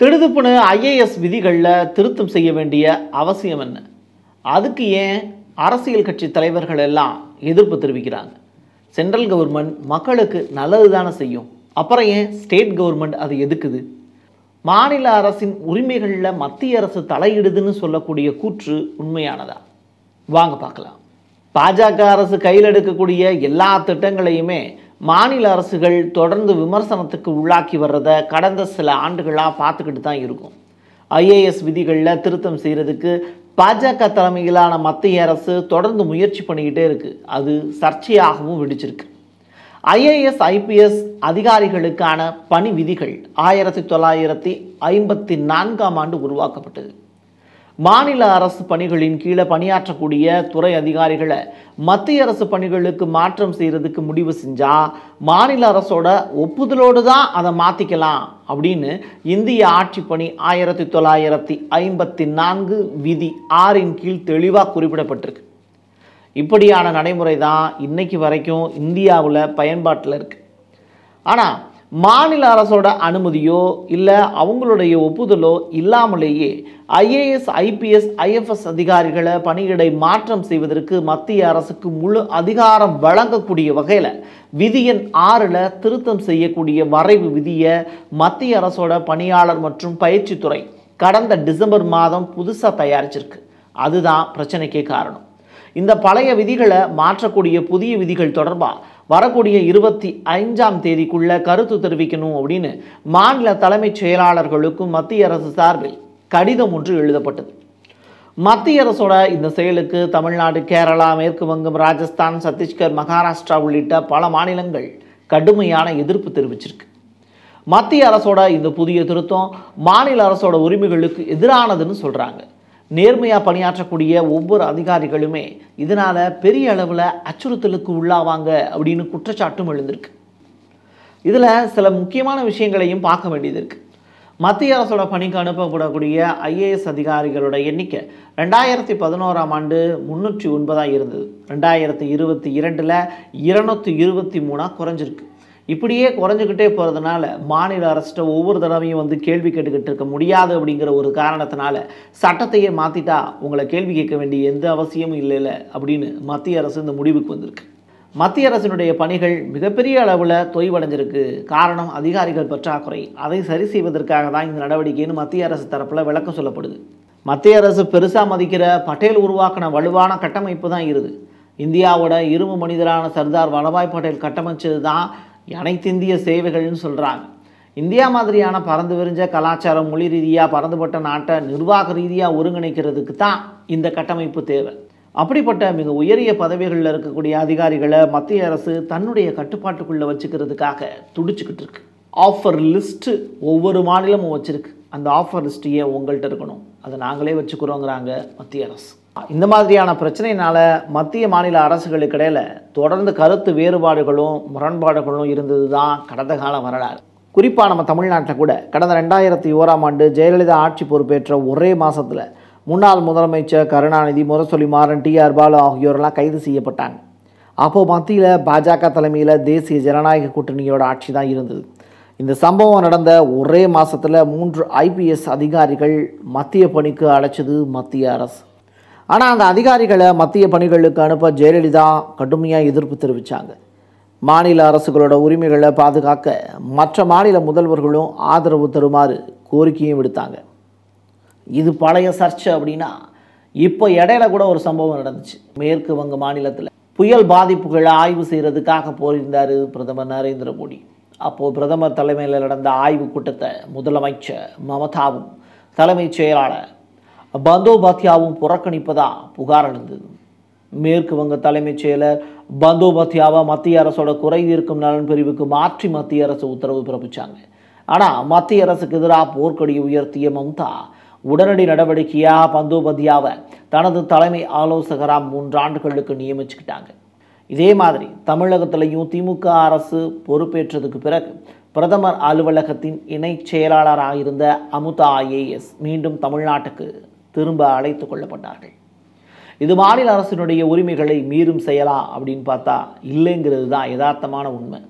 திடுதுப்புன்னு IAS விதிகளில் திருத்தம் செய்ய வேண்டிய அவசியம் என்ன? அதுக்கு ஏன் அரசியல் கட்சி தலைவர்கள் எல்லாம் எதிர்ப்பு தெரிவிக்கிறாங்க? சென்ட்ரல் கவர்மெண்ட் மக்களுக்கு நல்லது தானே செய்யும். அப்புறம் ஏன் ஸ்டேட் கவர்மெண்ட் அது எதுக்குது? மாநில அரசின் உரிமைகளில் மத்திய அரசு தலையிடுதுன்னு சொல்லக்கூடிய கூற்று உண்மையானதா? வாங்க பார்க்கலாம். பாஜக அரசு கையில் எடுக்கக்கூடிய எல்லா திட்டங்களையுமே மாநில அரசுகள் தொடர்ந்து விமர்சனத்துக்கு உள்ளாக்கி வர்றதை கடந்த சில ஆண்டுகளாக பார்த்துக்கிட்டு தான் இருக்கும். ஐஏஎஸ் விதிகளில் திருத்தம் செய்கிறதுக்கு பாஜக தலைமையிலான மத்திய அரசு தொடர்ந்து முயற்சி பண்ணிக்கிட்டே இருக்குது அது சர்ச்சையாகவும் வெடிச்சிருக்கு. ஐஏஎஸ் ஐபிஎஸ் அதிகாரிகளுக்கான பணி விதிகள் ஆயிரத்தி தொள்ளாயிரத்தி ஐம்பத்தி நான்காம் ஆண்டு உருவாக்கப்பட்டது. மாநில அரசு பணிகளின் கீழே பணியாற்றக்கூடிய துறை அதிகாரிகளை மத்திய அரசு பணிகளுக்கு மாற்றம் செய்கிறதுக்கு முடிவு செஞ்சால் மாநில அரசோட ஒப்புதலோடு தான் அதை மாற்றிக்கலாம் அப்படின்னு இந்திய ஆட்சி பணி ஆயிரத்தி தொள்ளாயிரத்தி ஐம்பத்தி நான்கு விதி ஆறின் கீழ் தெளிவாக குறிப்பிடப்பட்டிருக்கு. இப்படியான நடைமுறை தான் இன்றைக்கு வரைக்கும் இந்தியாவில் பயன்பாட்டில் இருக்குது ஆனால் மாநில அரசோட அனுமதியோ இல்லை அவங்களுடைய ஒப்புதலோ இல்லாமலேயே ஐஏஎஸ் ஐபிஎஸ் ஐஎஃப்எஸ் அதிகாரிகளை பணியிடை மாற்றம் செய்வதற்கு மத்திய அரசுக்கு முழு அதிகாரம் வழங்கக்கூடிய வகையில் விதியின் ஆறில் திருத்தம் செய்யக்கூடிய வரைவு விதியை மத்திய அரசோட பணியாளர் மற்றும் பயிற்சித்துறை கடந்த டிசம்பர் மாதம் புதுசாக தயாரிச்சிருக்கு. அதுதான் பிரச்சனைக்கே காரணம். இந்த பழைய விதிகளை மாற்றக்கூடிய புதிய விதிகள் தொடர்பாக வரக்கூடிய இருபத்தி ஐந்தாம் தேதிக்குள்ள கருத்து தெரிவிக்கணும் அப்படின்னு மாநில தலைமைச் செயலாளர்களுக்கும் மத்திய அரசு சார்பில் கடிதம் ஒன்று எழுதப்பட்டது. மத்திய அரசோட இந்த செயலுக்கு தமிழ்நாடு கேரளா மேற்கு வங்கம் ராஜஸ்தான் சத்தீஸ்கர் மகாராஷ்டிரா உள்ளிட்ட பல மாநிலங்கள் கடுமையான எதிர்ப்பு தெரிவிச்சிருக்கு. மத்திய அரசோட இந்த புதிய திருத்தம் மாநில அரசோட உரிமைகளுக்கு எதிரானதுன்னு சொல்கிறாங்க நேர்மையாக பணியாற்றக்கூடிய ஒவ்வொரு அதிகாரிகளுமே இதனால் பெரிய அளவில் அச்சுறுத்தலுக்கு உள்ளாவாங்க அப்படின்னு குற்றச்சாட்டும் எழுந்திருக்கு. இதில் சில முக்கியமான விஷயங்களையும் பார்க்க வேண்டியது இருக்குது மத்திய அரசோட பணிக்கு அனுப்பப்படக்கூடிய ஐஏஎஸ் அதிகாரிகளோட எண்ணிக்கை ரெண்டாயிரத்தி பதினோராம் ஆண்டு முந்நூற்றி ஒன்பதாக இருந்தது. ரெண்டாயிரத்தி இருபத்தி இரண்டில் இருநூற்றி இருபத்தி மூணாக குறைஞ்சிருக்கு. இப்படியே குறைஞ்சிக்கிட்டே போகிறதுனால மாநில அரசிட்ட ஒவ்வொரு தடவையும் வந்து கேள்வி கேட்டுக்கிட்டு இருக்க முடியாது அப்படிங்கிற ஒரு காரணத்தினால சட்டத்தையே மாற்றிட்டா உங்களை கேள்வி கேட்க வேண்டிய எந்த அவசியமும் இல்லைல்ல அப்படின்னு மத்திய அரசு இந்த முடிவுக்கு வந்திருக்கு. மத்திய அரசினுடைய பணிகள் மிகப்பெரிய அளவில் தொய்வடைஞ்சிருக்கு. காரணம் அதிகாரிகள் பற்றாக்குறை. அதை சரி செய்வதற்காக தான் இந்த நடவடிக்கைன்னு மத்திய அரசு தரப்பில் விளக்கம் சொல்லப்படுது. மத்திய அரசு பெருசாக மதிக்கிற பட்டேல் உருவாக்கின வலுவான கட்டமைப்பு தான் இருது. இந்தியாவோட இரும்பு மனிதரான சர்தார் வல்லபாய் பட்டேல் கட்டமைச்சது தான் அனைத்திந்திய சேவைகள்னு சொல்கிறாங்க இந்தியா மாதிரியான பறந்து விரிஞ்ச கலாச்சாரம் மொழி ரீதியாக பறந்துபட்ட நாட்டை நிர்வாக ரீதியாக ஒருங்கிணைக்கிறதுக்கு தான் இந்த கட்டமைப்பு தேவை. அப்படிப்பட்ட மிக உயரிய பதவிகளில் இருக்கக்கூடிய அதிகாரிகளை மத்திய அரசு தன்னுடைய கட்டுப்பாட்டுக்குள்ளே வச்சுக்கிறதுக்காக துடிச்சுக்கிட்டு இருக்கு. ஆஃபர் லிஸ்ட்டு ஒவ்வொரு மாநிலமும் வச்சுருக்கு. அந்த ஆஃபர் லிஸ்ட்டையே உங்கள்கிட்ட இருக்கணும். அதை நாங்களே வச்சுக்கிறோங்கிறாங்க மத்திய அரசு. இந்த மாதிரியான பிரச்சனையினால் மத்திய மாநில அரசுகளுக்கு இடையில் தொடர்ந்து கருத்து வேறுபாடுகளும் முரண்பாடுகளும் இருந்தது தான் கடந்த கால வரலாறு. குறிப்பாக நம்ம தமிழ்நாட்டில் கூட கடந்த ரெண்டாயிரத்தி ஓராம் ஆண்டு ஜெயலலிதா ஆட்சி பொறுப்பேற்ற ஒரே மாதத்தில் முன்னாள் முதலமைச்சர் கருணாநிதி முரசொலி மாறன் டி ஆர் பாலு ஆகியோரெல்லாம் கைது செய்யப்பட்டாங்க. அப்போது மத்தியில் பாஜக தலைமையில் தேசிய ஜனநாயக கூட்டணியோட ஆட்சி தான் இருந்தது. இந்த சம்பவம் நடந்த ஒரே மாதத்தில் மூன்று ஐபிஎஸ் அதிகாரிகள் மத்திய பணிக்கு அழைச்சது மத்திய அரசு. ஆனால் அந்த அதிகாரிகளை மத்திய பணிகளுக்கு அனுப்ப ஜெயலலிதா கடுமையாக எதிர்ப்பு தெரிவித்தாங்க மாநில அரசுகளோட உரிமைகளை பாதுகாக்க மற்ற மாநில முதல்வர்களும் ஆதரவு தருமாறு கோரிக்கையும் விடுத்தாங்க. இது பழைய சர்ச்சை அப்படின்னா இப்போ இடையில கூட ஒரு சம்பவம் நடந்துச்சு. மேற்கு வங்க மாநிலத்தில் புயல் பாதிப்புகளை ஆய்வு செய்கிறதுக்காக போயிருந்தார் பிரதமர் நரேந்திர மோடி. அப்போது பிரதமர் தலைமையில் நடந்த ஆய்வு கூட்டத்தை முதலமைச்சர் மமதாவும் தலைமைச் செயலாளர் பந்தோபாத்யாவும் புறக்கணிப்பதாக புகார் எழுந்தது மேற்கு வங்க தலைமைச் செயலர் பந்தோபாத்யாவை மத்திய அரசோட குறை இருக்கும் நலன் பிரிவுக்கு மாற்றி மத்திய அரசு உத்தரவு பிறப்பிச்சாங்க. ஆனால் மத்திய அரசுக்கு எதிராக போர்க்கொடியை உயர்த்திய மம்தா உடனடி நடவடிக்கையாக பந்தோபாத்யாவை தனது தலைமை ஆலோசகராக மூன்றாண்டுகளுக்கு நியமிச்சுக்கிட்டாங்க. இதே மாதிரி தமிழகத்திலையும் திமுக அரசு பொறுப்பேற்றதுக்கு பிறகு பிரதமர் அலுவலகத்தின் இணைச் செயலாளராக இருந்த அமுதா ஐஏஎஸ் மீண்டும் தமிழ்நாட்டுக்கு திரும்ப அழைத்து கொள்ளப்பட்டார்கள். இது மாநில அரசினுடைய உரிமைகளை மீறும் செயலா அப்படின்னு பார்த்தா இல்லைங்கிறது தான் யதார்த்தமான உண்மை.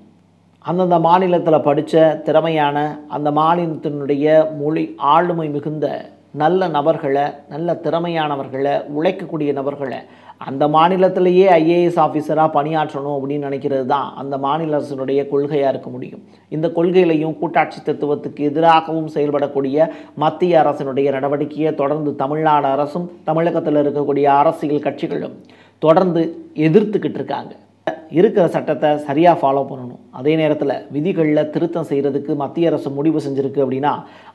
அந்தந்த மாநிலத்தில் படித்த திறமையான அந்த மாநிலத்தினுடைய மொழி ஆளுமை மிகுந்த நல்ல நபர்களை நல்ல திறமையானவர்களை உழைக்கக்கூடிய நபர்களை அந்த மாநிலத்திலேயே ஐஏஎஸ் ஆஃபீஸராக பணியாற்றணும் அப்படின்னு நினைக்கிறது தான் அந்த மாநில அரசினுடைய கொள்கையாக இருக்க முடியும். இந்த கொள்கையிலையும் கூட்டாட்சி தத்துவத்துக்கு எதிராகவும் செயல்படக்கூடிய மத்திய அரசினுடைய நடவடிக்கையை தொடர்ந்து தமிழ்நாடு அரசும் தமிழகத்தில் இருக்கக்கூடிய அரசியல் கட்சிகளும் தொடர்ந்து எதிர்த்துக்கிட்டு இருக்காங்க. இருக்கிற சட்டத்தை சரியாக ஃபாலோ பண்ணணும். அதே நேரத்தில் விதிகளில் திருத்தம் செய்கிறதுக்கு மத்திய அரசு முடிவு செஞ்சுருக்கு அப்படின்னா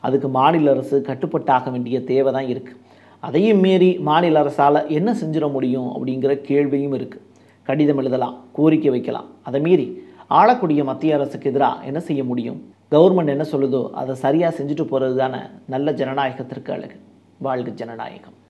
அதுக்கு மாநில அரசு கட்டுப்பட்டாக வேண்டிய தேவை தான் இருக்குது அதையும் மீறி மாநில அரசால் என்ன செஞ்சிட முடியும் அப்படிங்கிற கேள்வியும் இருக்குது கடிதம் எழுதலாம் கோரிக்கை வைக்கலாம். அதை மீறி ஆளக்கூடிய மத்திய அரசுக்கு எதிராக என்ன செய்ய முடியும்? கவர்மெண்ட் என்ன சொல்லுதோ அதை சரியாக செஞ்சுட்டு போகிறது தானே நல்ல ஜனநாயகத்திற்கு அழகு. வாழ்க ஜனநாயகம்.